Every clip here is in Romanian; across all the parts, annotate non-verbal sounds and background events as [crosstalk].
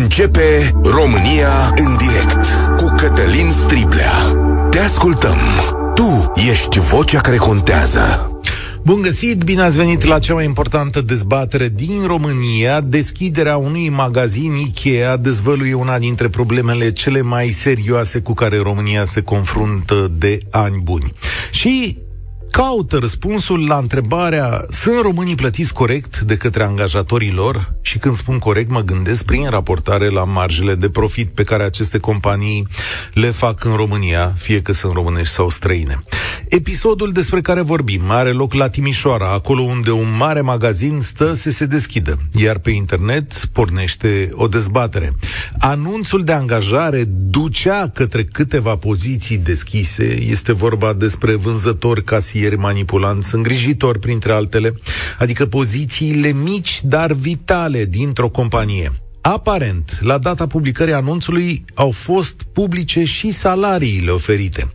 Începe România în direct cu Cătălin Striblea. Te ascultăm. Tu ești vocea care contează. Bun găsit, bine ați venit la cea mai importantă dezbatere din România. Deschiderea unui magazin Ikea dezvăluie una dintre problemele cele mai serioase cu care România se confruntă de ani buni. Și caută răspunsul la întrebarea sunt românii plătiți corect de către angajatorii lor? Și când spun corect, mă gândesc prin raportare la marjele de profit pe care aceste companii le fac în România, fie că sunt românești sau străine. Episodul despre care vorbim are loc la Timișoara, acolo unde un mare magazin stă să se deschidă, iar pe internet pornește o dezbatere. Anunțul de angajare ducea către câteva poziții deschise, este vorba despre vânzători casieri consilieri manipulanți, îngrijitori, printre altele, adică pozițiile mici, dar vitale dintr-o companie. Aparent, la data publicării anunțului au fost publice și salariile oferite.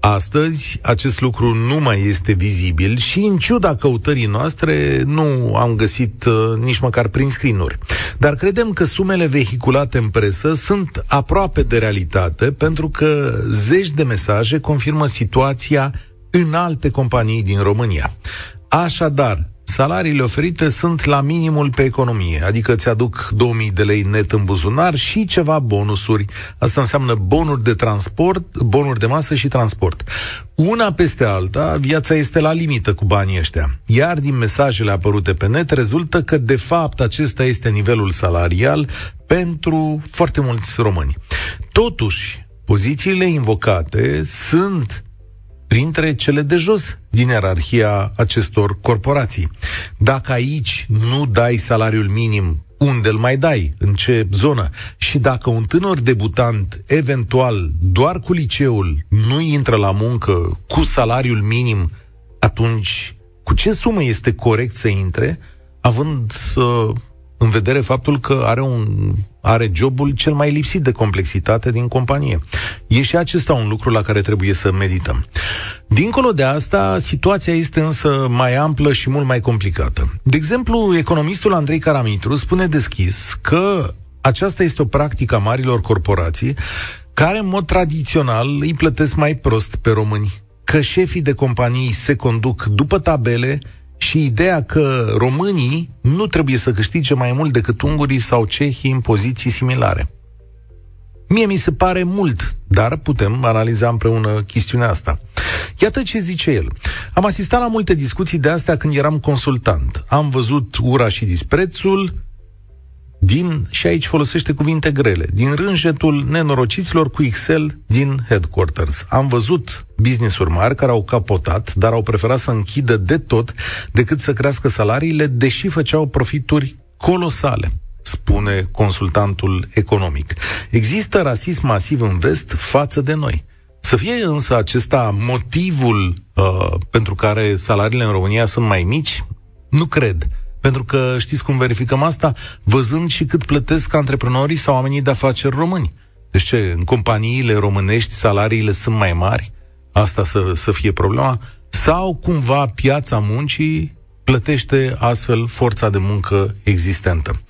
Astăzi, acest lucru nu mai este vizibil și, în ciuda căutării noastre, nu am găsit uh, nici măcar prin screen Dar credem că sumele vehiculate în presă sunt aproape de realitate, pentru că zeci de mesaje confirmă situația în alte companii din România. Așadar, salariile oferite sunt la minimul pe economie, adică îți aduc 2000 de lei net în buzunar și ceva bonusuri. Asta înseamnă bonuri de transport, bonuri de masă și transport. Una peste alta, viața este la limită cu banii ăștia. Iar din mesajele apărute pe net rezultă că, de fapt, acesta este nivelul salarial pentru foarte mulți români. Totuși, pozițiile invocate sunt printre cele de jos din ierarhia acestor corporații. Dacă aici nu dai salariul minim, unde îl mai dai? În ce zonă? Și dacă un tânăr debutant, eventual, doar cu liceul, nu intră la muncă cu salariul minim, atunci cu ce sumă este corect să intre, având uh, în vedere faptul că are un are jobul cel mai lipsit de complexitate din companie. E și acesta un lucru la care trebuie să medităm. Dincolo de asta, situația este însă mai amplă și mult mai complicată. De exemplu, economistul Andrei Caramitru spune deschis că aceasta este o practică a marilor corporații care, în mod tradițional, îi plătesc mai prost pe români. Că șefii de companii se conduc după tabele și ideea că românii nu trebuie să câștige mai mult decât ungurii sau cehii în poziții similare. Mie mi se pare mult, dar putem analiza împreună chestiunea asta. Iată ce zice el. Am asistat la multe discuții de astea când eram consultant. Am văzut ura și disprețul, din, și aici folosește cuvinte grele, din rânjetul nenorociților cu Excel din headquarters. Am văzut business-uri mari care au capotat, dar au preferat să închidă de tot decât să crească salariile, deși făceau profituri colosale spune consultantul economic. Există rasism masiv în vest față de noi. Să fie însă acesta motivul uh, pentru care salariile în România sunt mai mici? Nu cred. Pentru că știți cum verificăm asta? Văzând și cât plătesc antreprenorii sau oamenii de afaceri români. Deci ce, în companiile românești salariile sunt mai mari? Asta să, să fie problema? Sau cumva piața muncii plătește astfel forța de muncă existentă.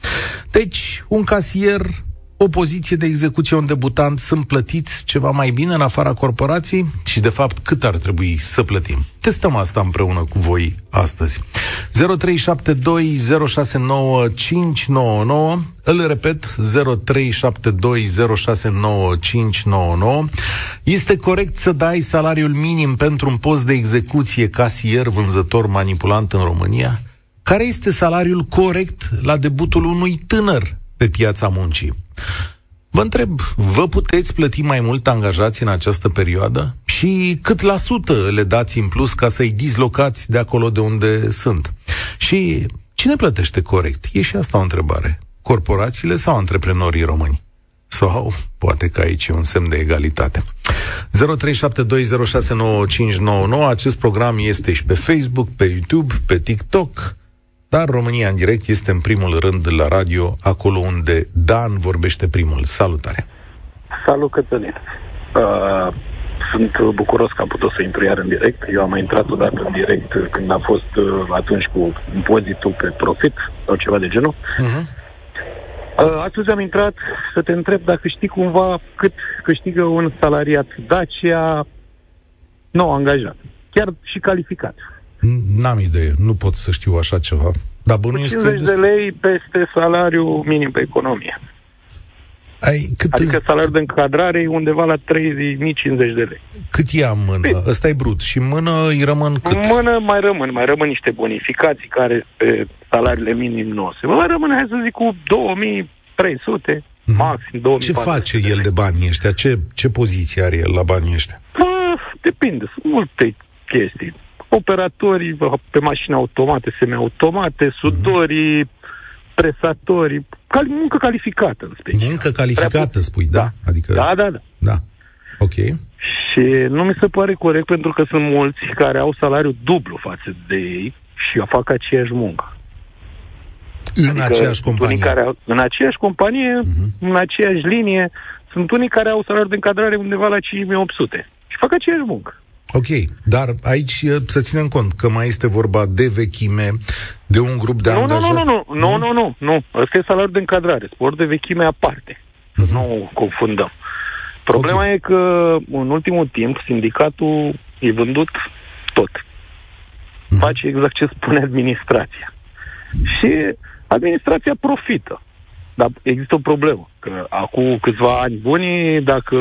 Deci, un casier o poziție de execuție, un debutant, sunt plătiți ceva mai bine în afara corporației și, de fapt, cât ar trebui să plătim? Testăm asta împreună cu voi astăzi. 0372069599 îl repet, 0372069599 Este corect să dai salariul minim pentru un post de execuție, casier, vânzător, manipulant în România? Care este salariul corect la debutul unui tânăr pe piața muncii? Vă întreb, vă puteți plăti mai mult angajați în această perioadă? Și cât la sută le dați în plus ca să-i dislocați de acolo de unde sunt? Și cine plătește corect? E și asta o întrebare. Corporațiile sau antreprenorii români? Sau poate că aici e un semn de egalitate. 0372069599 Acest program este și pe Facebook, pe YouTube, pe TikTok dar România în direct este în primul rând la radio, acolo unde Dan vorbește primul. Salutare! Salut, Cătălin! Uh, sunt bucuros că am putut să intru iar în direct. Eu am mai intrat odată în direct când a fost uh, atunci cu impozitul pe profit sau ceva de genul. Uh-huh. Uh, astăzi am intrat să te întreb dacă știi cumva cât câștigă un salariat Dacia nou angajat, chiar și calificat. N-am idee, nu pot să știu așa ceva. Dar bănuiesc 50 de lei peste salariul minim pe economie. Ai, cât adică salariul de încadrare e undeva la 30.050 de lei. Cât ia în mână? Bine. Ăsta e brut. Și în mână îi rămân cât? În mână mai rămân, mai rămân niște bonificații care pe salariile minim nu se. Mai rămâne, hai să zic, cu 2300, mm-hmm. maxim 2400. Ce face el de banii ăștia? Ce, ce poziție are el la banii ăștia? Bă, depinde, sunt multe chestii. Operatorii pe mașini automate, semi-automate, sudorii, mm-hmm presatorii, cal- muncă calificată în special. Muncă calificată, spui, da? da? Adică... Da, da, da. Da, ok. Și nu mi se pare corect pentru că sunt mulți care au salariu dublu față de ei și fac aceeași muncă. În adică aceeași companie? Care au, în aceeași companie, uh-huh. în aceeași linie, sunt unii care au salariu de încadrare undeva la 5800 și fac aceeași muncă. Ok, dar aici să ținem cont că mai este vorba de vechime, de un grup de nu, angajați. Nu, nu, nu, nu, nu, nu, nu, ăsta e salariul de încadrare, spor de vechime aparte. Uh-huh. Nu confundăm. Problema okay. e că în ultimul timp sindicatul e vândut tot. Uh-huh. Face exact ce spune administrația. Și administrația profită. Dar există o problemă, că acum câțiva ani buni, dacă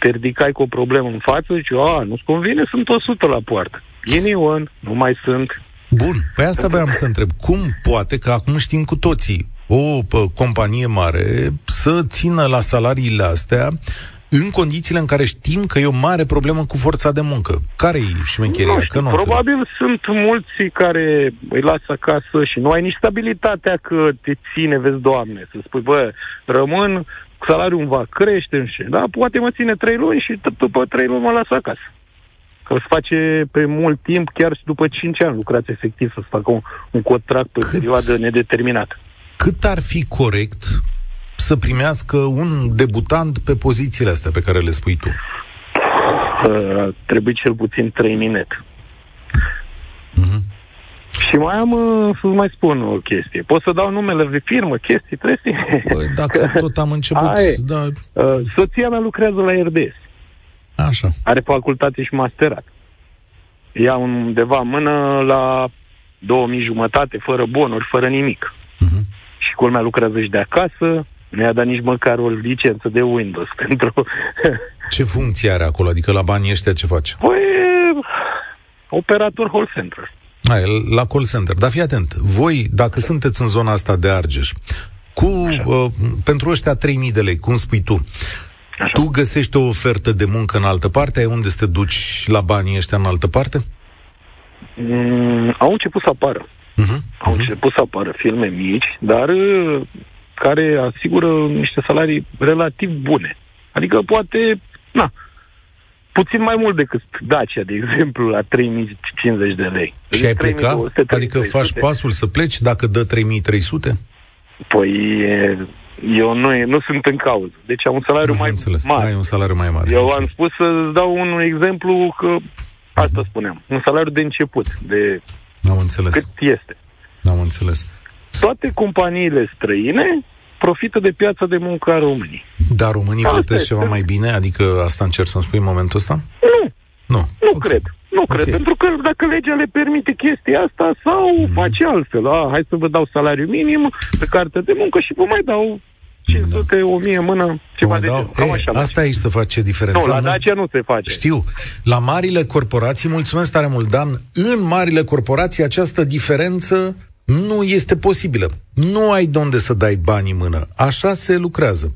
te ridicai cu o problemă în față, zici, a, nu-ți convine, sunt 100 la poartă. Ghinion, nu mai sunt. Bun, păi asta voiam să întreb. Cum poate, că acum știm cu toții, o pă, companie mare să țină la salariile astea în condițiile în care știm că e o mare problemă cu forța de muncă. Care e șmecheria? Nu știu, că nu probabil înțeleg. sunt mulți care îi lasă acasă și nu ai nici stabilitatea că te ține, vezi, Doamne, să spui, bă, rămân, salariul va crește, și, da, poate mă ține trei luni și după trei luni mă las acasă. Că se face pe mult timp, chiar și după 5 ani lucrați efectiv, să-ți facă un, un contract pe cât, perioadă nedeterminată. Cât ar fi corect să primească un debutant pe pozițiile astea pe care le spui tu? Uh, trebuie cel puțin 3 minute. Uh-huh. Și mai am uh, să mai spun o chestie. Pot să dau numele de firmă, chestii, trebuie Păi, dacă [laughs] tot am început, Aie, da. Uh, soția mea lucrează la RDS. Așa. Are facultate și masterat. Ia undeva în mână la 2000 jumătate, fără bonuri, fără nimic. Uh-huh. Și culmea lucrează și de acasă, nu i-a dat nici măcar o licență de Windows [laughs] pentru... ce funcție are acolo? Adică la banii ăștia ce face? Păi, operator call center. Hai, la call center. Dar fii atent, voi, dacă sunteți în zona asta de Argeș, cu, uh, pentru ăștia 3000 de lei, cum spui tu, Așa. tu găsești o ofertă de muncă în altă parte? Ai unde să te duci la banii ăștia în altă parte? Mm, au început să apară. Uh-huh. Au uh-huh. început să apară filme mici, dar uh, care asigură niște salarii relativ bune. Adică poate, na, puțin mai mult decât Dacia, de exemplu, la 3050 de lei. Și ai plecat? Adică faci pasul să pleci dacă dă 3300? Păi eu nu, nu sunt în cauză. Deci am un salariu mai înțeles. mare. Ai un salariu mai mare. Eu okay. am spus să dau un exemplu că asta spuneam. Un salariu de început, de am înțeles. cât este. Am înțeles. Toate companiile străine profită de piața de muncă a României. Dar românii asta plătesc este. ceva mai bine? Adică asta încerc să-mi spui în momentul ăsta? Nu. Nu. Nu okay. cred. Nu okay. cred. Pentru că dacă legea le permite chestia asta sau mm. face altfel. A, hai să vă dau salariu minim pe carte de muncă și vă mai dau 500, da. 1000 în mână, ceva de dau, e, așa Asta aici se face diferența. Nu, la Dacia nu se face. Știu. La marile corporații, mulțumesc tare mult, Dan, în marile corporații această diferență nu este posibilă. Nu ai de unde să dai bani în mână. Așa se lucrează.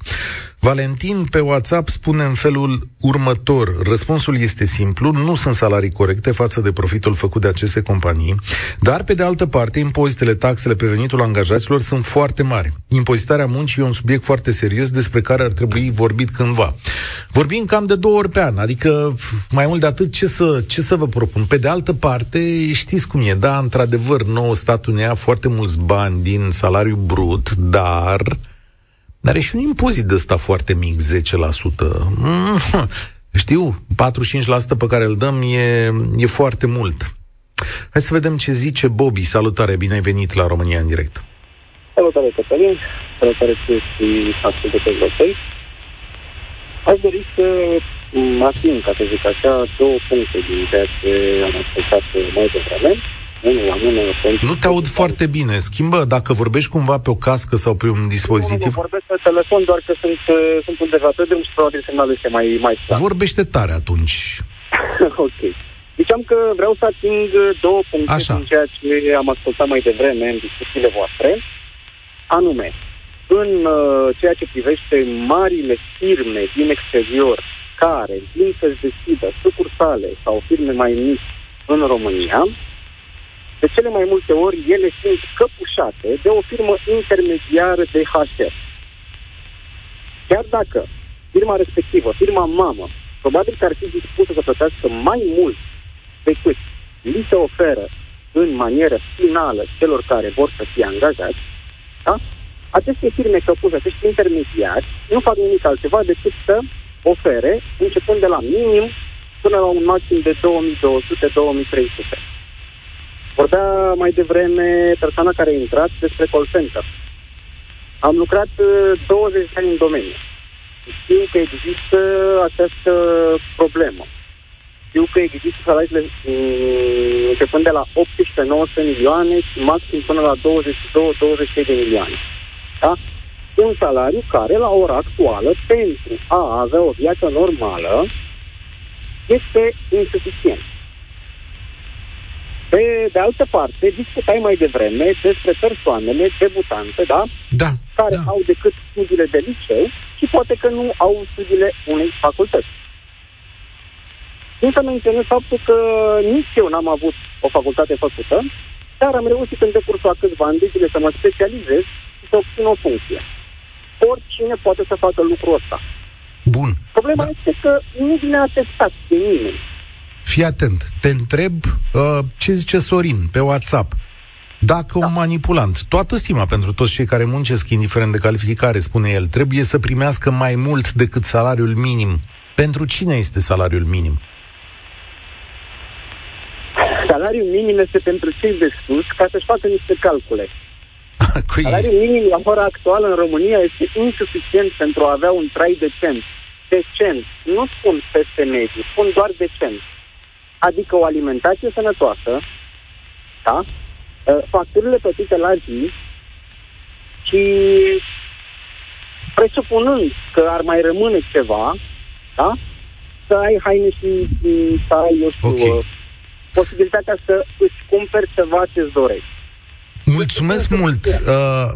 Valentin pe WhatsApp spune în felul următor. Răspunsul este simplu, nu sunt salarii corecte față de profitul făcut de aceste companii, dar pe de altă parte, impozitele, taxele pe venitul angajaților sunt foarte mari. Impozitarea muncii e un subiect foarte serios despre care ar trebui vorbit cândva. Vorbim cam de două ori pe an, adică mai mult de atât ce să, ce să vă propun. Pe de altă parte, știți cum e, da, într-adevăr, nou statul ne ia foarte mulți bani din salariu brut, dar dar are și un impozit de ăsta foarte mic, 10%. Mm, știu, 45% pe care îl dăm e, e foarte mult. Hai să vedem ce zice Bobby. Salutare, bine ai venit la România în direct. Salutare, Cătălin. Salutare și ascultătorilor tăi. Aș dori să ating, ca să zic așa, două puncte din ceea ce am ascultat mai devreme. Unul la mână pentru... Nu te aud foarte bine. Schimbă, dacă vorbești cumva pe o cască sau pe un dispozitiv... Nu, nu, vorbesc pe telefon, doar că sunt, sunt undeva pe drum și probabil semnalul este mai, mai slab. Vorbește tare atunci. [laughs] ok. Ziceam că vreau să ating două puncte Așa. din ceea ce am ascultat mai devreme în discuțiile voastre, anume, în uh, ceea ce privește marile firme din exterior care vin să-și deschidă sucursale sau firme mai mici în România, de cele mai multe ori ele sunt căpușate de o firmă intermediară de HR. Chiar dacă firma respectivă, firma mamă, probabil că ar fi dispusă să plătească mai mult decât li se oferă în manieră finală celor care vor să fie angajați, da? aceste firme căpușe, acești intermediari, nu fac nimic altceva decât să ofere, începând de la minim până la un maxim de 2200-2300. Vorbea mai devreme persoana care a intrat despre call center. Am lucrat 20 uh, de ani în domeniu. Știu că există această problemă. Știu că există salariile mm, începând de la 18-19 milioane și maxim până la 22-23 de milioane. Da? Un salariu care, la ora actuală, pentru a avea o viață normală, este insuficient. Pe de altă parte, discutai mai devreme despre persoanele debutante, da? Da. Care da. au decât studiile de liceu și poate că nu au studiile unei facultăți. Nu să menționez faptul că nici eu n-am avut o facultate făcută, dar am reușit în decursul a câțiva ani de zile să mă specializez și să obțin o funcție. Oricine poate să facă lucrul ăsta. Bun. Problema da. este că nu vine atestat de nimeni. Fii atent, te întreb uh, ce zice Sorin pe WhatsApp. Dacă da. un manipulant, toată stima pentru toți cei care muncesc, indiferent de calificare, spune el, trebuie să primească mai mult decât salariul minim. Pentru cine este salariul minim? Salariul minim este pentru cei de sus ca să-și facă niște calcule. [laughs] Cui? Salariul minim la ora actuală în România este insuficient pentru a avea un trai decent. Decent. Nu spun peste mediu, spun doar decent adică o alimentație sănătoasă, da? Ă, facturile plătite la zi și presupunând că ar mai rămâne ceva, da? Să ai haine și, și să ai, eu știu, okay. Uh, posibilitatea să îți cumperi ceva ce-ți dorești. Mulțumesc mult! Uh,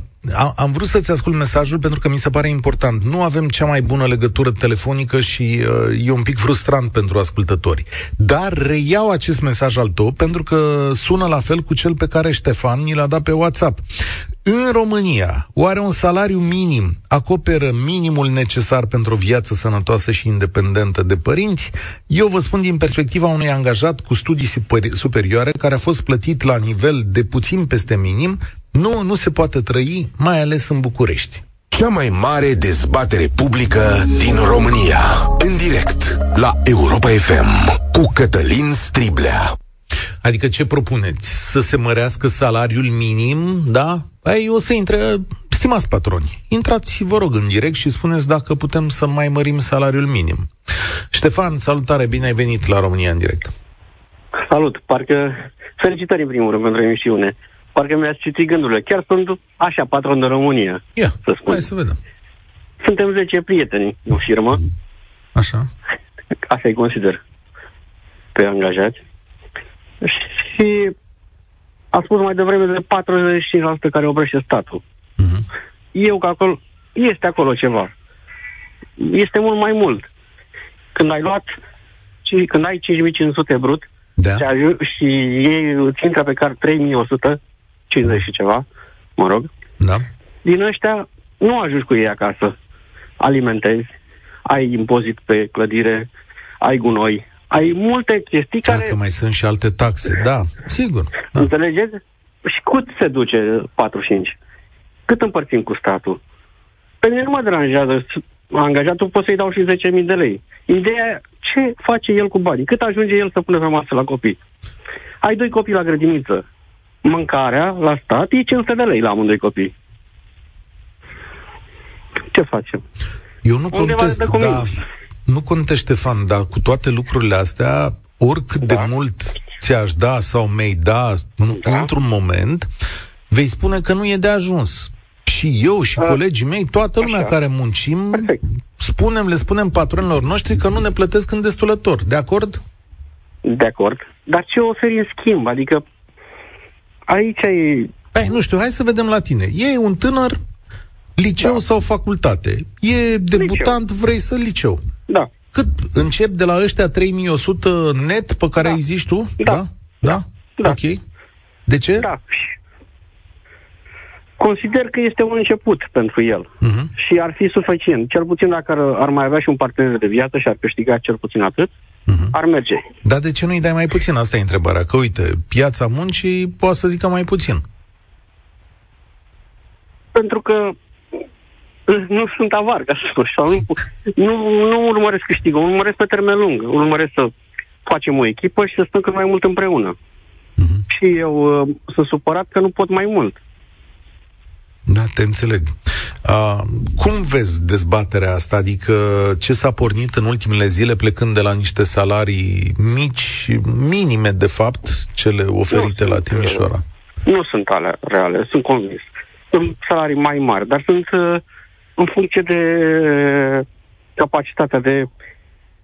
am vrut să-ți ascult mesajul pentru că mi se pare important. Nu avem cea mai bună legătură telefonică și uh, e un pic frustrant pentru ascultători. Dar reiau acest mesaj al tău pentru că sună la fel cu cel pe care Ștefan ni l-a dat pe WhatsApp. În România, oare un salariu minim acoperă minimul necesar pentru o viață sănătoasă și independentă de părinți? Eu vă spun din perspectiva unui angajat cu studii superioare care a fost plătit la nivel de puțin peste minim, nu, nu se poate trăi, mai ales în București. Cea mai mare dezbatere publică din România. În direct la Europa FM cu Cătălin Striblea. Adică ce propuneți? Să se mărească salariul minim, da? Păi o să intre, stimați patroni, intrați, vă rog, în direct și spuneți dacă putem să mai mărim salariul minim. Ștefan, salutare, bine ai venit la România în direct. Salut, parcă felicitări în primul rând pentru emisiune. Parcă mi-ați citit gândurile. Chiar sunt așa, patron de România. Ia, să spun. hai să vedem. Suntem 10 prieteni în firmă. Așa. [laughs] Așa îi consider pe angajați. Și a spus mai devreme de 45% care oprește statul. Uh-huh. Eu că acolo, este acolo ceva. Este mult mai mult. Când ai luat, când ai 5500 brut, da. și, aj- și ei îți intră pe car 3100, 50 și ceva, mă rog. Da. Din ăștia nu ajungi cu ei acasă. Alimentezi, ai impozit pe clădire, ai gunoi, ai multe chestii Dacă care... mai sunt și alte taxe, da, sigur. Da. Înțelegeți? Și cât se duce 4-5? Cât împărțim cu statul? Pe mine nu mă deranjează. Angajatul pot să-i dau și 10.000 de lei. Ideea ce face el cu banii? Cât ajunge el să pune pe masă la copii? Ai doi copii la grădiniță mâncarea la stat e 500 de lei la amândoi copii. Ce facem? Eu nu Undeva contest, da, nu contest, Ștefan, dar cu toate lucrurile astea, oricât da. de mult ți-aș da sau mi-ai da, da. într-un moment, vei spune că nu e de ajuns. Și eu și A, colegii mei, toată lumea așa. care muncim, Perfect. spunem, le spunem patronilor noștri că nu ne plătesc în destulător. De acord? De acord. Dar ce oferi în schimb? Adică aici e... Păi, nu știu, hai să vedem la tine. E un tânăr, liceu da. sau facultate. E debutant, liceu. vrei să liceu. Da. Cât încep de la ăștia 3100 net pe care da. ai zis tu? Da. Da? Da? da. Ok. De ce? Da. Consider că este un început pentru el uh-huh. și ar fi suficient. Cel puțin dacă ar, ar mai avea și un partener de viață și ar câștiga cel puțin atât, uh-huh. ar merge. Dar de ce nu-i dai mai puțin? Asta e întrebarea. Că uite, piața muncii poate să zică mai puțin. Pentru că nu sunt avar, ca să spun așa. Nu, nu, nu urmăresc câștigă, urmăresc pe termen lung. Urmăresc să facem o echipă și să stăm cât mai mult împreună. Uh-huh. Și eu uh, sunt supărat că nu pot mai mult. Da, te înțeleg. Uh, cum vezi dezbaterea asta? Adică ce s-a pornit în ultimele zile plecând de la niște salarii mici, minime de fapt, cele oferite nu la Timișoara? Nu sunt ale reale, sunt convins. Sunt salarii mai mari, dar sunt uh, în funcție de capacitatea de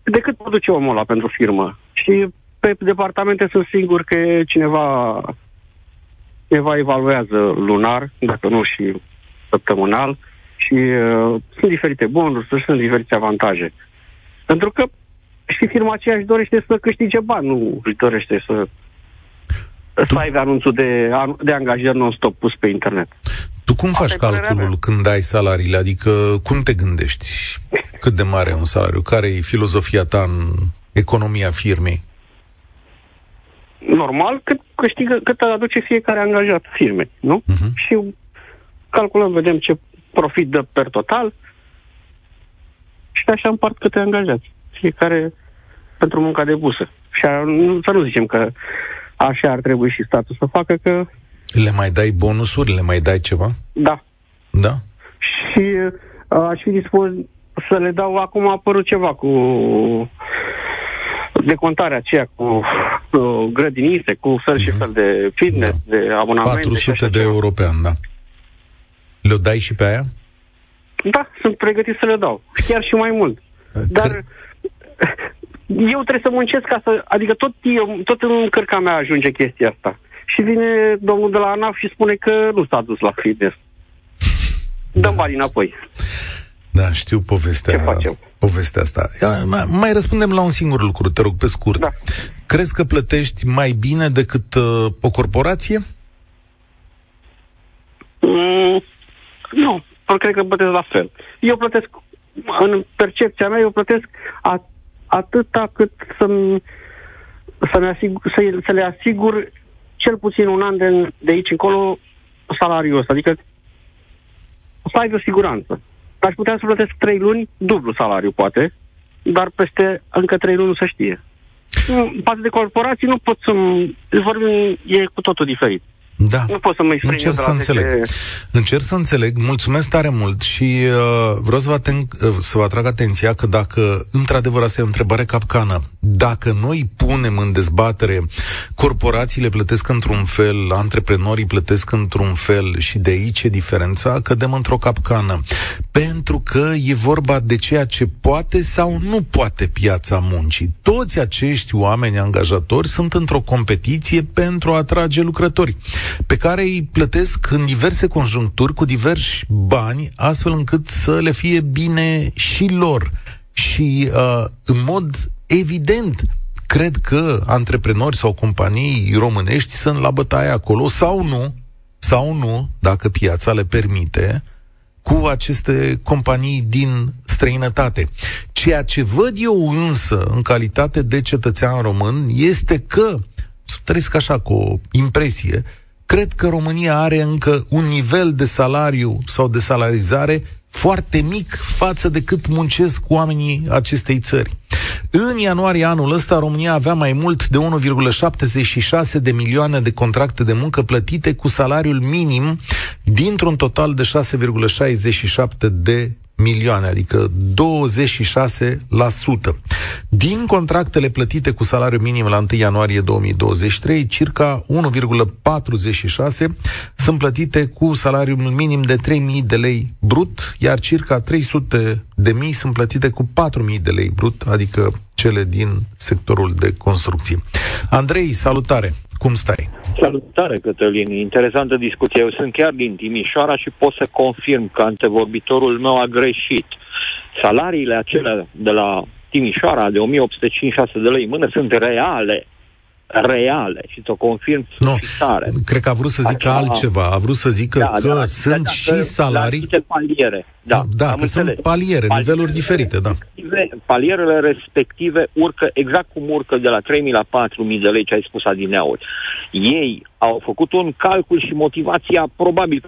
de cât produce omul ăla pentru firmă. Și pe departamente sunt sigur că cineva cineva evaluează lunar, dacă nu și săptămânal, și uh, sunt diferite bonuri, sunt diferite avantaje. Pentru că și firma aceea își dorește să câștige bani, nu își dorește să tu... să aibă anunțul de, de angajări non-stop pus pe internet. Tu cum faci calculul când dai salariile? Adică cum te gândești? Cât de mare e un salariu? Care e filozofia ta în economia firmei? Normal cât câștigă, cât aduce fiecare angajat firme, nu? Uh-huh. Și calculăm, vedem ce profit dă per total și așa împart câte angajați. Fiecare pentru munca de busă. Și a, nu, să nu zicem că așa ar trebui și statul să facă, că... Le mai dai bonusuri? Le mai dai ceva? Da. Da? Și a, aș fi dispus să le dau, acum a apărut ceva cu decontarea aceea cu uh, grădinise, cu fel și mhm. fel de fitness, da. de abonamente. 400 de euro pe an, da. Le dai și pe aia? Da, sunt pregătit să le dau. Chiar și mai mult. Dar Cre... eu trebuie să muncesc ca să... Adică tot, eu, tot în cărca mea ajunge chestia asta. Și vine domnul de la ANAF și spune că nu s-a dus la fitness. Dăm bani înapoi. Da, știu povestea, Ce facem? povestea asta. Mai, mai răspundem la un singur lucru, te rog, pe scurt. Da. Crezi că plătești mai bine decât uh, o corporație? Mm, nu, cred că plătesc la fel. Eu plătesc, în percepția mea, eu plătesc a, atâta cât să să, ne asigur, să, să le asigur cel puțin un an de, de aici încolo salariul ăsta. Adică să aibă siguranță aș putea să plătesc trei luni, dublu salariu poate, dar peste încă trei luni nu se știe. Față de corporații nu pot să vorbim, e cu totul diferit. Da. Nu pot să mă Încerc să înțeleg. De... Încerc să înțeleg. Mulțumesc tare mult și uh, vreau să vă, aten- uh, să vă atrag atenția că dacă, într-adevăr, asta e o întrebare capcană, dacă noi punem în dezbatere corporațiile plătesc într-un fel, antreprenorii plătesc într-un fel și de aici e diferența, cădem într-o capcană. Pentru că e vorba de ceea ce poate sau nu poate piața muncii. Toți acești oameni angajatori sunt într-o competiție pentru a atrage lucrători pe care îi plătesc în diverse conjuncturi cu diversi bani, astfel încât să le fie bine și lor. Și uh, în mod evident, cred că antreprenori sau companii românești sunt la bătaie acolo sau nu, sau nu, dacă piața le permite, cu aceste companii din străinătate. Ceea ce văd eu însă, în calitate de cetățean român, este că, trăiesc așa cu o impresie, cred că România are încă un nivel de salariu sau de salarizare foarte mic față de cât muncesc oamenii acestei țări. În ianuarie anul ăsta, România avea mai mult de 1,76 de milioane de contracte de muncă plătite cu salariul minim dintr-un total de 6,67 de milioane, adică 26%. Din contractele plătite cu salariu minim la 1 ianuarie 2023, circa 1,46 sunt plătite cu salariul minim de 3.000 de lei brut, iar circa 300 de mii sunt plătite cu 4.000 de lei brut, adică cele din sectorul de construcții. Andrei, salutare! Cum stai? Salutare, Cătălin. Interesantă discuție. Eu sunt chiar din Timișoara și pot să confirm că antevorbitorul meu a greșit. Salariile acelea de la Timișoara de 1856 de lei mână sunt reale reale și ți-o confirm nu, tare. Cred că a vrut să zică Așa, altceva. A vrut să zică da, că da, sunt da, și salarii... paliere. Da, da că înțeles. sunt paliere, paliere, niveluri diferite, da. Palierele respective urcă exact cum urcă de la 3.000 la 4.000 de lei, ce ai spus adineauri. Ei au făcut un calcul și motivația probabil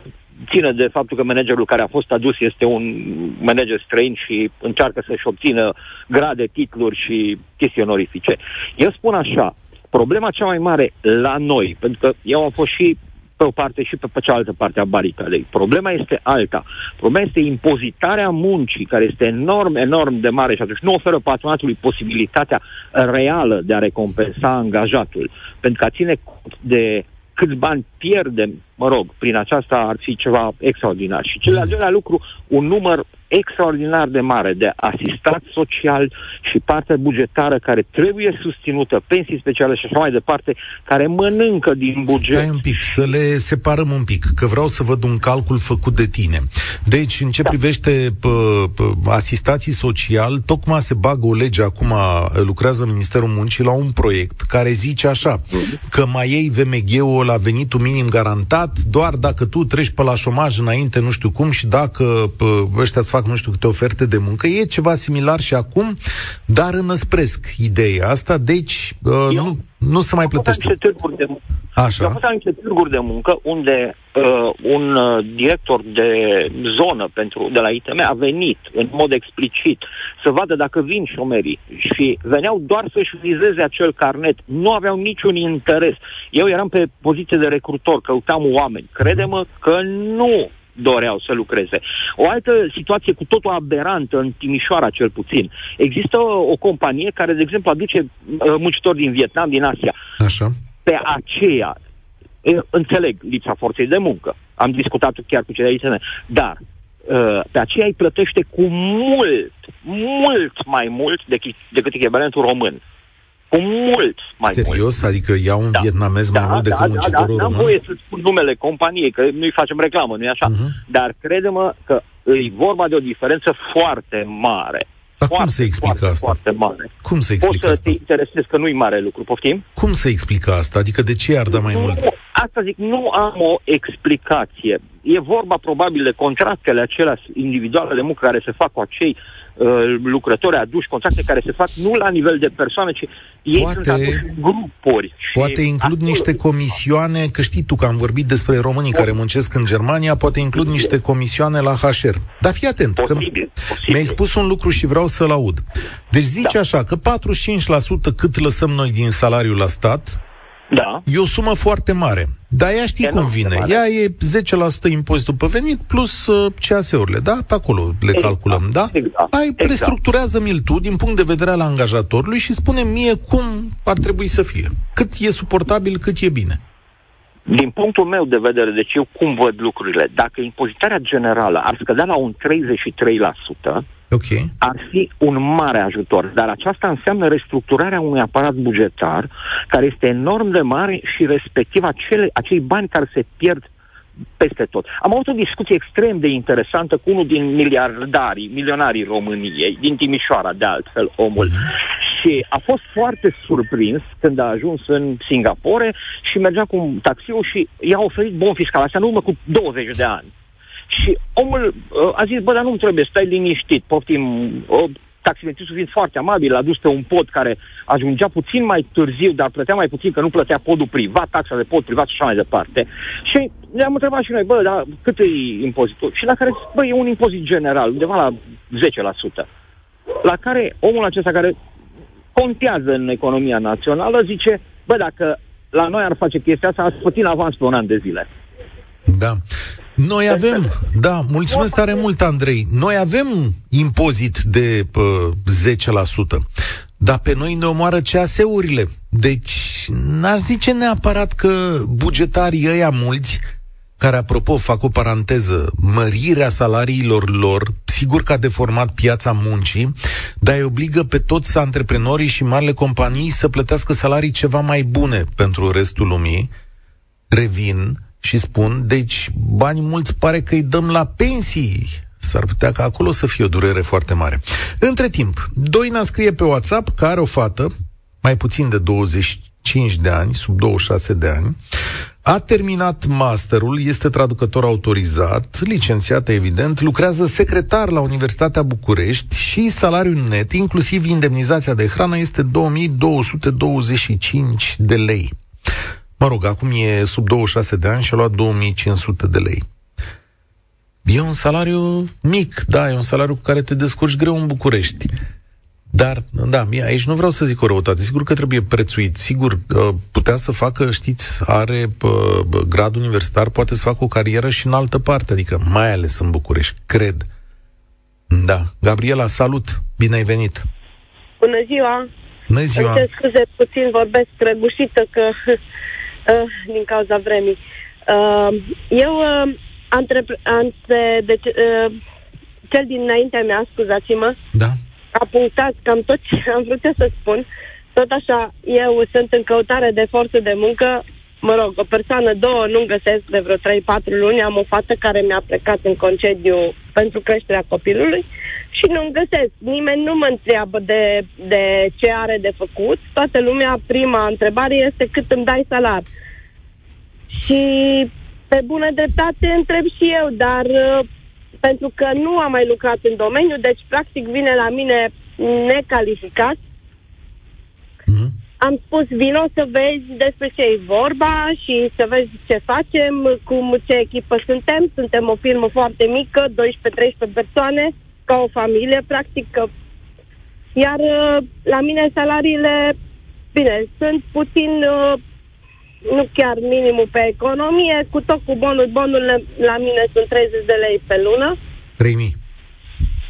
ține de faptul că managerul care a fost adus este un manager străin și încearcă să-și obțină grade, titluri și chestii onorifice. Eu spun așa, Problema cea mai mare la noi, pentru că eu am fost și pe o parte și pe, pe cealaltă parte a baricadei. Problema este alta. Problema este impozitarea muncii, care este enorm, enorm de mare și atunci nu oferă patronatului posibilitatea reală de a recompensa angajatul. Pentru că a ține cont de câți bani pierdem, mă rog, prin aceasta ar fi ceva extraordinar. Și cel de-al doilea lucru, un număr extraordinar de mare de asistat social și partea bugetară care trebuie susținută, pensii speciale și așa mai departe, care mănâncă din buget. Stai un pic, să le separăm un pic, că vreau să văd un calcul făcut de tine. Deci, în ce da. privește pă, pă, asistații social, tocmai se bagă o lege, acum lucrează Ministerul Muncii la un proiect care zice așa, că mai iei VMG-ul la venitul minim garantat doar dacă tu treci pe la șomaj înainte, nu știu cum, și dacă pă, ăștia îți fac nu știu câte oferte de muncă. E ceva similar și acum, dar înăspresc ideea asta, deci uh, nu, nu se mai plătește. Niște târguri de muncă. Așa. Eu am fost niște târguri de muncă unde uh, un uh, director de zonă pentru, de la ITM a venit în mod explicit să vadă dacă vin șomerii și veneau doar să-și vizeze acel carnet. Nu aveau niciun interes. Eu eram pe poziție de recrutor, căutam oameni. Crede-mă că nu doreau să lucreze. O altă situație cu totul aberantă, în Timișoara cel puțin. Există o, o companie care, de exemplu, aduce uh, muncitori din Vietnam, din Asia. Așa. Pe aceea, înțeleg lipsa forței de muncă. Am discutat chiar cu cei de aici, dar uh, pe aceea îi plătește cu mult, mult mai mult decât, decât echivalentul român. Cu mult mai Serios? mult. Adică iau un da. vietnamez mai da, mult decât da, muncitorul da, da, român? Da, voie să spun numele companiei, că nu-i facem reclamă, nu-i așa? Uh-huh. Dar crede-mă că e vorba de o diferență foarte mare. Dar foarte, cum se explică foarte, asta? Foarte mare. Cum se explică Poți asta? să te interesezi că nu-i mare lucru, poftim? Cum se explică asta? Adică de ce ar da mai nu, mult? Asta zic, nu am o explicație. E vorba probabil de contractele acelea individuale de muncă care se fac cu acei uh, lucrători aduși, contracte care se fac nu la nivel de persoane, ci ei poate, sunt aduși în grupuri. Poate includ acolo... niște comisioane, că știi tu că am vorbit despre românii care muncesc în Germania, poate includ niște comisioane la HR. Dar fii atent, posibil, că posibil. mi-ai spus un lucru și vreau să-l aud. Deci zici da. așa, că 45% cât lăsăm noi din salariul la stat, da. E o sumă foarte mare. Dar ea știi e cum vine. Ea e 10% impozitul pe venit plus uh, CAS-urile, da? Pe acolo le exact. calculăm, da? Exact. Ai, exact. restructurează-mi-l tu din punct de vedere al angajatorului și spune mie cum ar trebui să fie. Cât e suportabil, cât e bine. Din punctul meu de vedere, deci eu cum văd lucrurile, dacă impozitarea generală ar scădea la un 33%, okay. ar fi un mare ajutor. Dar aceasta înseamnă restructurarea unui aparat bugetar care este enorm de mare și respectiv acele, acei bani care se pierd peste tot. Am avut o discuție extrem de interesantă cu unul din miliardarii, milionarii României, din Timișoara, de altfel, omul. Și a fost foarte surprins când a ajuns în Singapore și mergea cu taxiul și i-a oferit bon fiscal. Asta în urmă cu 20 de ani. Și omul uh, a zis, bă, dar nu trebuie, stai liniștit, poftim, uh, taximetristul fiind foarte amabil, a dus pe un pod care ajungea puțin mai târziu, dar plătea mai puțin, că nu plătea podul privat, taxa de pod privat și așa mai departe. Și ne-am întrebat și noi, bă, dar cât e impozitul? Și la care, bă, e un impozit general, undeva la 10%. La care omul acesta care contează în economia națională zice, bă, dacă la noi ar face chestia asta, aș plăti în avans pe un an de zile. Da. Noi avem, da, mulțumesc tare mult, Andrei. Noi avem impozit de uh, 10%, dar pe noi ne omoară CAS-urile. Deci, n-aș zice neapărat că bugetarii ăia mulți, care, apropo, fac o paranteză, mărirea salariilor lor, sigur că a deformat piața muncii, dar îi obligă pe toți antreprenorii și marile companii să plătească salarii ceva mai bune pentru restul lumii. Revin, și spun, deci bani mulți pare că îi dăm la pensii. S-ar putea ca acolo să fie o durere foarte mare. Între timp, Doina scrie pe WhatsApp că are o fată, mai puțin de 25 de ani, sub 26 de ani, a terminat masterul, este traducător autorizat, licențiat evident, lucrează secretar la Universitatea București și salariul net, inclusiv indemnizația de hrană, este 2225 de lei. Mă rog, acum e sub 26 de ani și a luat 2500 de lei. E un salariu mic, da, e un salariu cu care te descurci greu în București. Dar, da, aici nu vreau să zic o răutate. Sigur că trebuie prețuit. Sigur, uh, putea să facă, știți, are uh, grad universitar, poate să facă o carieră și în altă parte, adică mai ales în București, cred. Da. Gabriela, salut! Bine ai venit! Bună ziua! Bună ziua! Îmi scuze, puțin vorbesc răgușită că [laughs] uh, din cauza vremii. Uh, eu, uh, antre, antre, deci, uh, cel dinaintea mea, scuzați-mă, da. A punctat cam tot ce [laughs] am vrut să spun. Tot așa, eu sunt în căutare de forță de muncă, mă rog, o persoană, două, nu găsesc de vreo 3-4 luni, am o fată care mi-a plecat în concediu pentru creșterea copilului și nu-mi găsesc. Nimeni nu mă întreabă de, de ce are de făcut. Toată lumea, prima întrebare este cât îmi dai salar. Și pe bună dreptate întreb și eu, dar uh, pentru că nu am mai lucrat în domeniu, deci practic vine la mine necalificat. Mm-hmm. Am spus, vino să vezi despre ce e vorba și să vezi ce facem, cum ce echipă suntem. Suntem o firmă foarte mică, 12-13 persoane ca o familie, practic. Iar uh, la mine salariile, bine, sunt puțin, uh, nu chiar minimul pe economie, cu tot cu bonuri. Bonurile la mine sunt 30 de lei pe lună. 3000.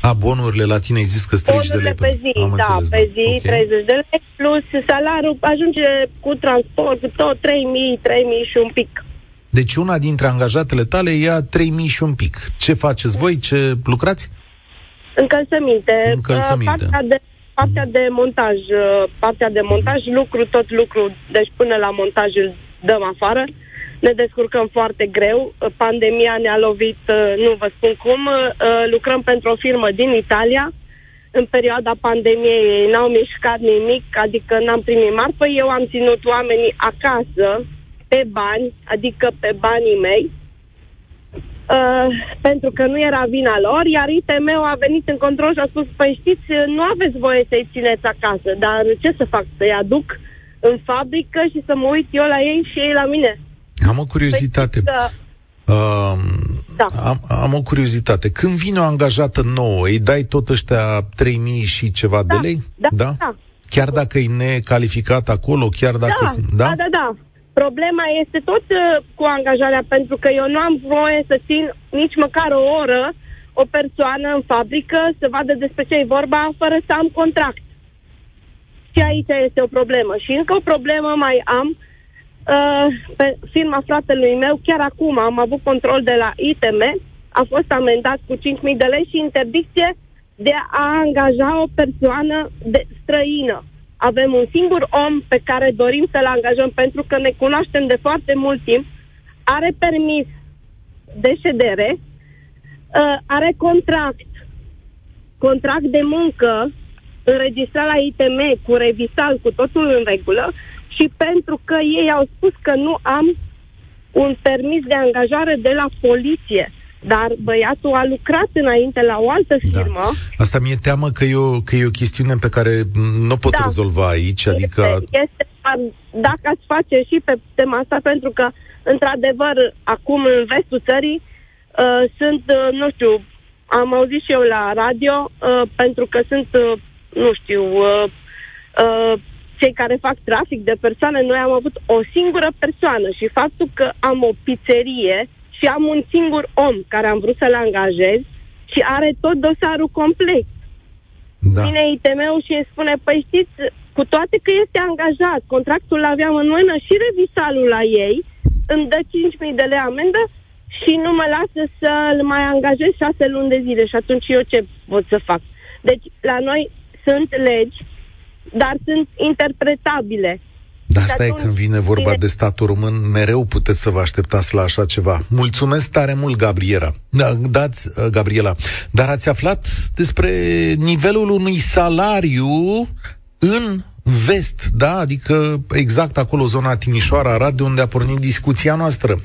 A, bonurile la tine ai zis că 30 de lei pe, pe zi, Am da, înțeles, pe zi, okay. 30 de lei, plus salariul ajunge cu transport, cu tot 3000, 3000 și un pic. Deci una dintre angajatele tale ia 3000 și un pic. Ce faceți voi? Ce lucrați? Încălțăminte. Încălțăminte. Partea de, partea de montaj, uh, partea de montaj, lucru, tot lucru, deci până la montaj îl dăm afară. Ne descurcăm foarte greu. Uh, pandemia ne-a lovit, uh, nu vă spun cum. Lucrăm pentru o firmă din Italia. În perioada pandemiei n-au mișcat nimic, adică n-am primit marfă. Eu am ținut oamenii acasă pe bani, adică pe banii mei Uh, pentru că nu era vina lor, iar ITM-ul a venit în control și a spus, păi știți, nu aveți voie să-i țineți acasă, dar ce să fac, să-i aduc în fabrică și să mă uit eu la ei și ei la mine? Am o curiozitate. Păi, uh, da. am, am o curiozitate. Când vine o angajată nouă, îi dai tot ăștia 3000 și ceva da, de lei? Da, da. da. Chiar dacă e necalificat acolo, chiar dacă... Da, da, da, da. da. Problema este tot uh, cu angajarea, pentru că eu nu am voie să țin nici măcar o oră o persoană în fabrică să vadă despre ce e vorba, fără să am contract. Și aici este o problemă. Și încă o problemă mai am uh, pe firma fratelui meu, chiar acum am avut control de la ITM, a fost amendat cu 5.000 de lei și interdicție de a angaja o persoană de străină avem un singur om pe care dorim să-l angajăm pentru că ne cunoaștem de foarte mult timp, are permis de ședere, uh, are contract, contract de muncă înregistrat la ITM cu revisal, cu totul în regulă și pentru că ei au spus că nu am un permis de angajare de la poliție. Dar băiatul a lucrat înainte la o altă da. firmă. Da. Asta mi-e teamă că e, o, că e o chestiune pe care nu pot da. rezolva aici. Este, adică... este, dacă ați face și pe tema asta, pentru că, într-adevăr, acum în vestul țării uh, sunt, uh, nu știu, am auzit și eu la radio, uh, pentru că sunt, uh, nu știu, uh, uh, cei care fac trafic de persoane, noi am avut o singură persoană și faptul că am o pizzerie și am un singur om care am vrut să-l angajez și are tot dosarul complet. Da. Vine ITM-ul și îi spune, păi știți, cu toate că este angajat, contractul l-aveam în mână și revisalul la ei, îmi dă 5.000 de lei amendă și nu mă lasă să-l mai angajez 6 luni de zile și atunci eu ce pot să fac? Deci, la noi sunt legi, dar sunt interpretabile. Da, asta e când vine vorba de statul român, mereu puteți să vă așteptați la așa ceva. Mulțumesc tare mult, Gabriela. Da, dați, uh, Gabriela. Dar ați aflat despre nivelul unui salariu în vest, da? Adică exact acolo, zona Timișoara-Arad, de unde a pornit discuția noastră.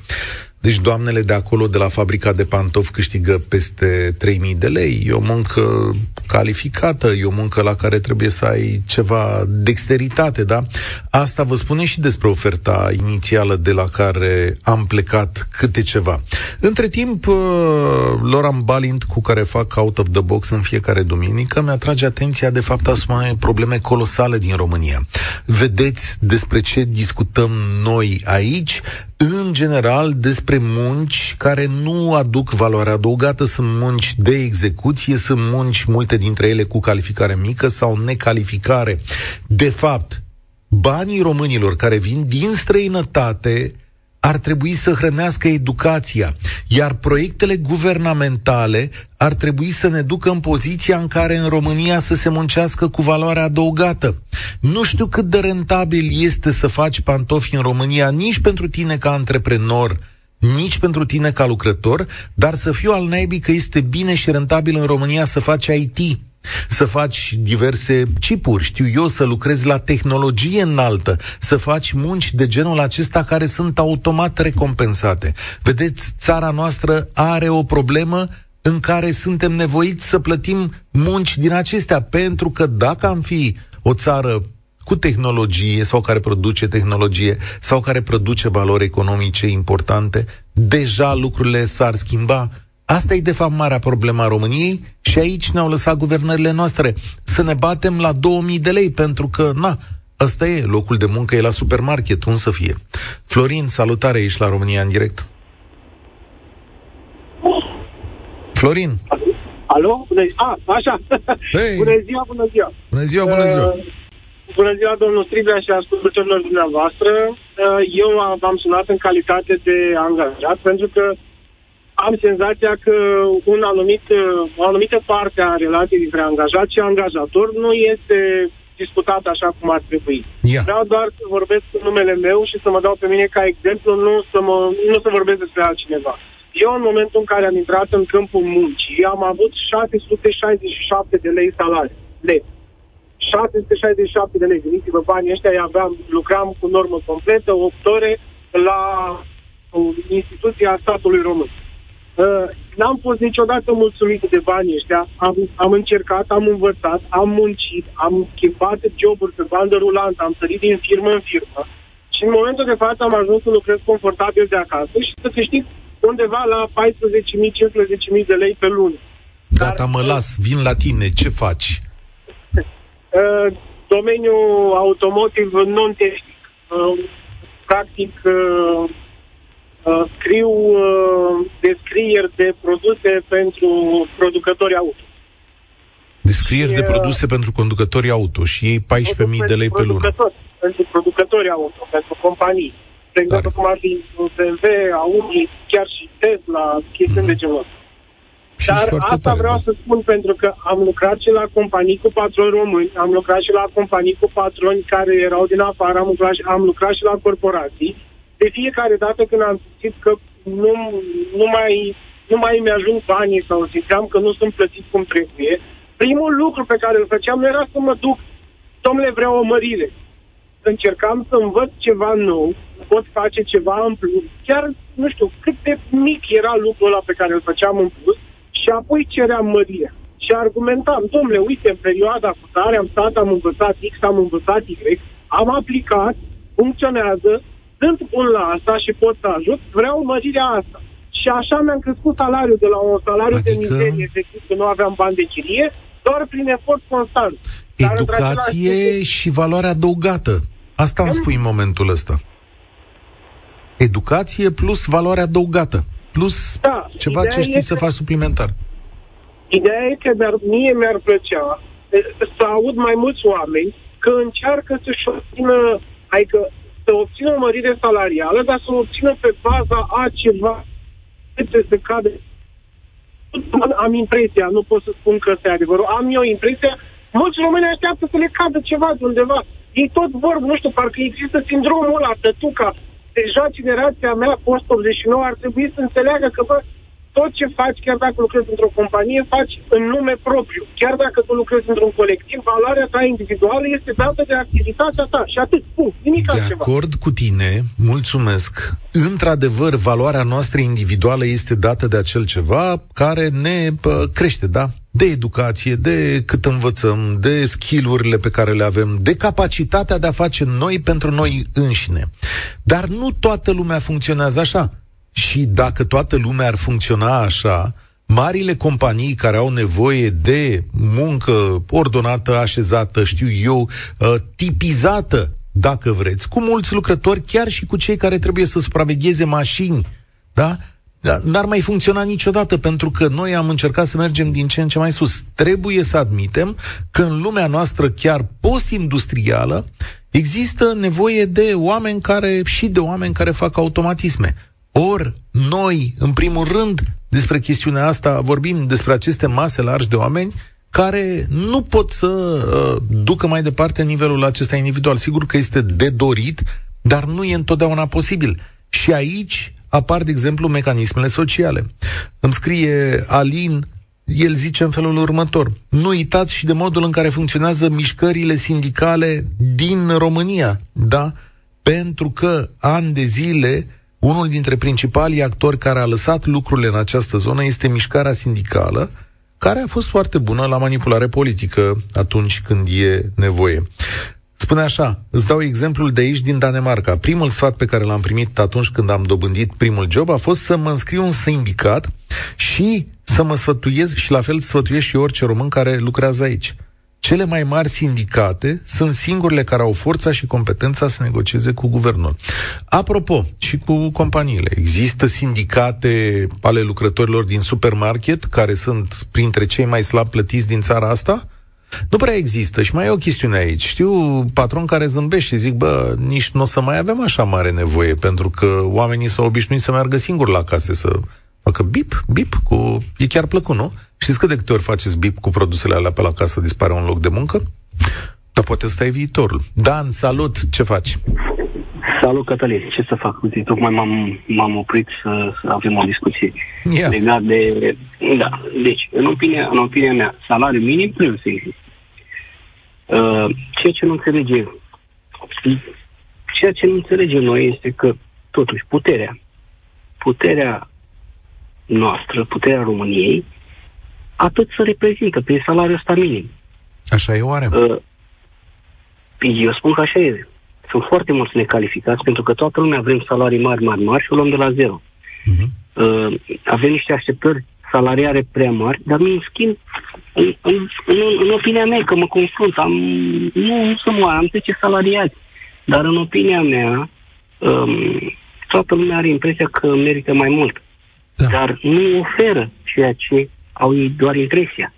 Deci doamnele de acolo, de la fabrica de pantofi, câștigă peste 3000 de lei. E o muncă calificată, e o muncă la care trebuie să ai ceva dexteritate, da? Asta vă spune și despre oferta inițială de la care am plecat câte ceva. Între timp, uh, Loran Balint, cu care fac Out of the Box în fiecare duminică, mi-atrage atenția de fapt asupra probleme colosale din România. Vedeți despre ce discutăm noi aici? În general despre munci care nu aduc valoare adăugată, sunt munci de execuție, sunt munci multe dintre ele cu calificare mică sau necalificare. De fapt, banii românilor care vin din străinătate ar trebui să hrănească educația, iar proiectele guvernamentale ar trebui să ne ducă în poziția în care în România să se muncească cu valoare adăugată. Nu știu cât de rentabil este să faci pantofi în România, nici pentru tine ca antreprenor, nici pentru tine ca lucrător, dar să fiu al naibii că este bine și rentabil în România să faci IT să faci diverse chipuri, știu eu, să lucrezi la tehnologie înaltă, să faci munci de genul acesta care sunt automat recompensate. Vedeți, țara noastră are o problemă în care suntem nevoiți să plătim munci din acestea, pentru că dacă am fi o țară cu tehnologie sau care produce tehnologie sau care produce valori economice importante, deja lucrurile s-ar schimba Asta e de fapt marea problema României și aici ne-au lăsat guvernările noastre să ne batem la 2000 de lei pentru că, na, ăsta e, locul de muncă e la supermarket, un să fie. Florin, salutare, ești la România în direct. Florin. Alo? Bună ziua. A, așa. Hey. [laughs] Bună ziua, bună ziua. Bună ziua, bună ziua. Uh, bună ziua, domnul Stribea și ascultătorilor dumneavoastră. Uh, eu v-am sunat în calitate de angajat pentru că am senzația că un anumit, o anumită parte a relației dintre angajat și angajator nu este discutat așa cum ar trebui. Yeah. Vreau doar să vorbesc în numele meu și să mă dau pe mine ca exemplu, nu să, mă, nu să vorbesc despre altcineva. Eu, în momentul în care am intrat în câmpul muncii, am avut 667 de lei salariu. Lei. 667 de lei. Gândiți-vă, banii ăștia aveam, lucram cu normă completă, 8 ore la instituția statului român. Uh, n-am fost niciodată mulțumit de banii ăștia. Am, am încercat, am învățat, am muncit, am schimbat joburi pe bandă rulantă, am sărit din firmă în firmă. Și în momentul de față am ajuns să lucrez confortabil de acasă și să câștig undeva la 14.000-15.000 de lei pe lună. Gata, mă las, vin la tine, ce faci? [laughs] Uh, domeniul automotive non-tehnic. Uh, practic, uh, Uh, scriu uh, descrieri de produse pentru producători auto. Descrieri de uh, produse pentru conducători auto și ei 14.000 de lei pe lună. Pentru producători auto, pentru companii. De exemplu, cum ar fi BMW, Audi, chiar și Tesla, chestiuni mm. de genul Dar asta tare, vreau da. să spun pentru că am lucrat și la companii cu patroni români, am lucrat și la companii cu patroni care erau din afară, am lucrat, am lucrat și la corporații de fiecare dată când am simțit că nu, nu mai nu mai mi-ajung banii sau simțeam că nu sunt plătit cum trebuie, primul lucru pe care îl făceam nu era să mă duc, domnule, vreau o mărire. Încercam să învăț ceva nou, pot face ceva în plus, chiar, nu știu, cât de mic era lucrul ăla pe care îl făceam în plus și apoi ceream mărirea. Și argumentam, domnule, uite, în perioada cu tare am stat, am învățat X, am învățat Y, am aplicat, funcționează, sunt bun la asta și pot să ajut, vreau mărirea asta. Și așa mi-am crescut salariul de la un salariu adică... de mizerie, efectiv, că nu aveam bani de chirie, doar prin efort constant. Educație Dar, și valoare adăugată. Asta îmi spui în momentul ăsta. Educație plus valoare adăugată. plus da, ceva ce știi să faci suplimentar. Ideea e că dar mie mi-ar plăcea să aud mai mulți oameni că încearcă să-și obțină, adică să obțină o mărire salarială, dar să o obțină pe baza a ceva ce se cade. Am impresia, nu pot să spun că este adevărul, am eu impresia, mulți români așteaptă să le cadă ceva de undeva. Ei tot vorb, nu știu, parcă există sindromul ăla, tătuca. Deja generația mea, post-89, ar trebui să înțeleagă că, bă, tot ce faci, chiar dacă lucrezi într-o companie, faci în nume propriu. Chiar dacă tu lucrezi într-un colectiv, valoarea ta individuală este dată de activitatea ta. Și atât, punct. Nimic de altceva. De acord cu tine, mulțumesc. Într-adevăr, valoarea noastră individuală este dată de acel ceva care ne pă, crește, da? de educație, de cât învățăm, de skillurile pe care le avem, de capacitatea de a face noi pentru noi înșine. Dar nu toată lumea funcționează așa. Și dacă toată lumea ar funcționa așa, marile companii care au nevoie de muncă ordonată, așezată, știu eu, uh, tipizată, dacă vreți, cu mulți lucrători, chiar și cu cei care trebuie să supravegheze mașini, da? Da, n-ar mai funcționa niciodată, pentru că noi am încercat să mergem din ce în ce mai sus. Trebuie să admitem că în lumea noastră, chiar post-industrială, există nevoie de oameni care, și de oameni care fac automatisme. Ori noi, în primul rând, despre chestiunea asta vorbim despre aceste mase largi de oameni care nu pot să uh, ducă mai departe nivelul acesta individual. Sigur că este de dorit, dar nu e întotdeauna posibil. Și aici apar, de exemplu, mecanismele sociale. Îmi scrie Alin, el zice în felul următor. Nu uitați și de modul în care funcționează mișcările sindicale din România, da? Pentru că ani de zile unul dintre principalii actori care a lăsat lucrurile în această zonă este mișcarea sindicală, care a fost foarte bună la manipulare politică atunci când e nevoie. Spune așa, îți dau exemplul de aici din Danemarca. Primul sfat pe care l-am primit atunci când am dobândit primul job a fost să mă înscriu un sindicat și să mă sfătuiesc și la fel sfătuiesc și orice român care lucrează aici. Cele mai mari sindicate sunt singurele care au forța și competența să negocieze cu guvernul. Apropo, și cu companiile. Există sindicate ale lucrătorilor din supermarket care sunt printre cei mai slab plătiți din țara asta? Nu prea există și mai e o chestiune aici. Știu patron care zâmbește și zic, bă, nici nu o să mai avem așa mare nevoie, pentru că oamenii s-au obișnuit să meargă singuri la case, să facă bip, bip, cu... e chiar plăcut, nu? Știți cât de câte ori faceți bip cu produsele alea pe la casă, dispare un loc de muncă? Dar poate ăsta e viitorul. Dan, salut, ce faci? Salut, Cătălin. Ce să fac? Uite, tocmai m-am, m-am oprit să, să avem o discuție yeah. legat de... Da, deci, în opinia, în opinia mea, salariul minim trebuie să existe. Uh, ceea ce nu înțelege ceea ce nu înțelegem noi este că, totuși, puterea, puterea noastră, puterea României, atât să reprezintă prin salariul ăsta minim. Așa e oare? Uh, eu spun că așa e. Sunt foarte mulți necalificați pentru că toată lumea vrem salarii mari, mari, mari și o luăm de la zero. Uh-huh. Uh, avem niște așteptări salariare prea mari, dar nu în schimb, în, în, în, în opinia mea, că mă confrunt, am, nu, nu să mă am 10 salariați, dar în opinia mea, um, toată lumea are impresia că merită mai mult, da. dar nu oferă ceea ce au ei doar impresia.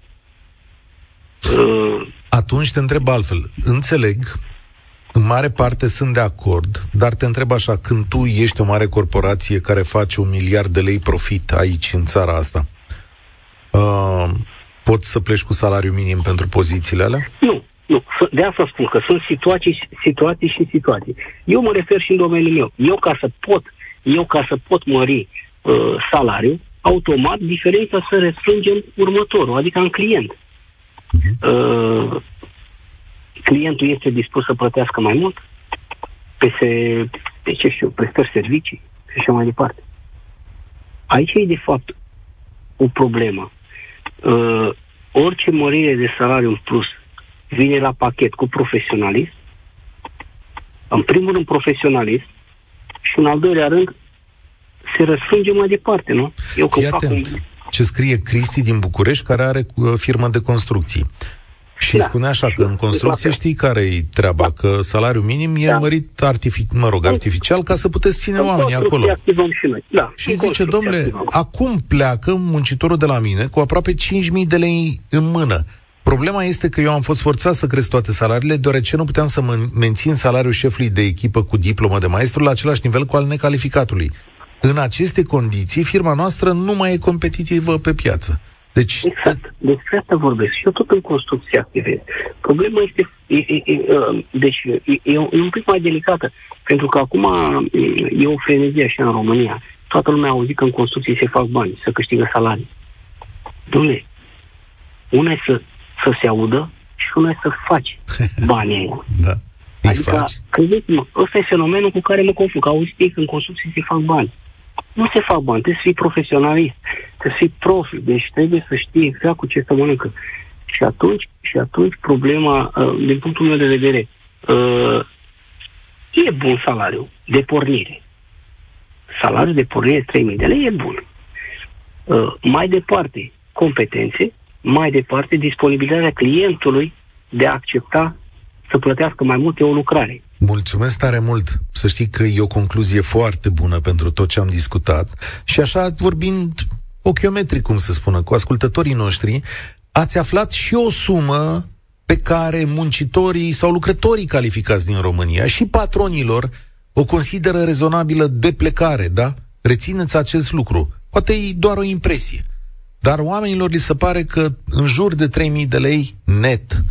Uh, Atunci te întreb altfel. Înțeleg, în mare parte sunt de acord, dar te întreb așa, când tu ești o mare corporație care face un miliard de lei profit aici, în țara asta, uh, poți să pleci cu salariu minim pentru pozițiile alea? Nu, nu. De asta spun că sunt situații, situații și situații. Eu mă refer și în domeniul meu. Eu ca să pot, eu ca să pot mări uh, salariul, automat diferența să restrângem următorul, adică în client. Uh-huh. Uh, clientul este dispus să plătească mai mult pe, se, pe ce știu, prestări servicii și așa mai departe. Aici e de fapt o problemă. Uh, orice mărire de salariu în plus vine la pachet cu profesionalism, în primul rând profesionalism și în al doilea rând se răsfrânge mai departe, nu? Eu când fac un... ce scrie Cristi din București, care are uh, firmă de construcții. Și și da. spune așa, că în construcție știi care e treaba, da. că salariul minim e da. mărit artific- mă rog, artificial ca să puteți ține în oamenii acolo. Și, noi. Da, și zice, domnule, acum pleacă muncitorul de la mine cu aproape 5.000 de lei în mână. Problema este că eu am fost forțat să cresc toate salariile, deoarece nu puteam să mențin salariul șefului de echipă cu diplomă de maestru la același nivel cu al necalificatului. În aceste condiții, firma noastră nu mai e competitivă pe piață. Deci... Exact. Despre asta vorbesc. Și eu tot în construcție activez. Problema este... E, e, e, uh, deci, e, e un pic mai delicată. Pentru că acum e o frenezie așa în România. Toată lumea a auzit că în construcție se fac bani, să câștigă salarii. Dom'le, una e să, să se audă și una e să faci [laughs] banii aia. da. Adică, credeți-mă, ăsta e fenomenul cu care mă confund. Că auziți că în construcție se fac bani. Nu se fac bani, trebuie să fii profesionalist, trebuie să fii profi, deci trebuie să știi exact cu ce să mănâncă. Și atunci, și atunci problema, uh, din punctul meu de vedere, uh, e bun salariu de pornire. Salariul de pornire 3.000 de lei e bun. Uh, mai departe, competențe, mai departe, disponibilitatea clientului de a accepta să plătească mai mult pe o lucrare. Mulțumesc tare mult. Să știi că e o concluzie foarte bună pentru tot ce am discutat. Și așa, vorbind ochiometric, cum să spună, cu ascultătorii noștri, ați aflat și o sumă pe care muncitorii sau lucrătorii calificați din România și patronilor o consideră rezonabilă de plecare, da? Rețineți acest lucru. Poate e doar o impresie. Dar oamenilor li se pare că în jur de 3.000 de lei net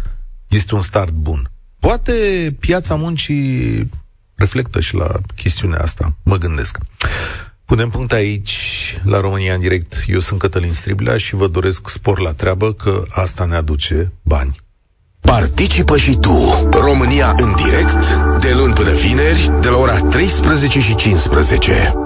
este un start bun. Poate piața muncii reflectă și la chestiunea asta, mă gândesc. Punem punct aici, la România în direct. Eu sunt Cătălin Striblea și vă doresc spor la treabă, că asta ne aduce bani. Participă și tu, România în direct, de luni până vineri, de la ora 13 și 15.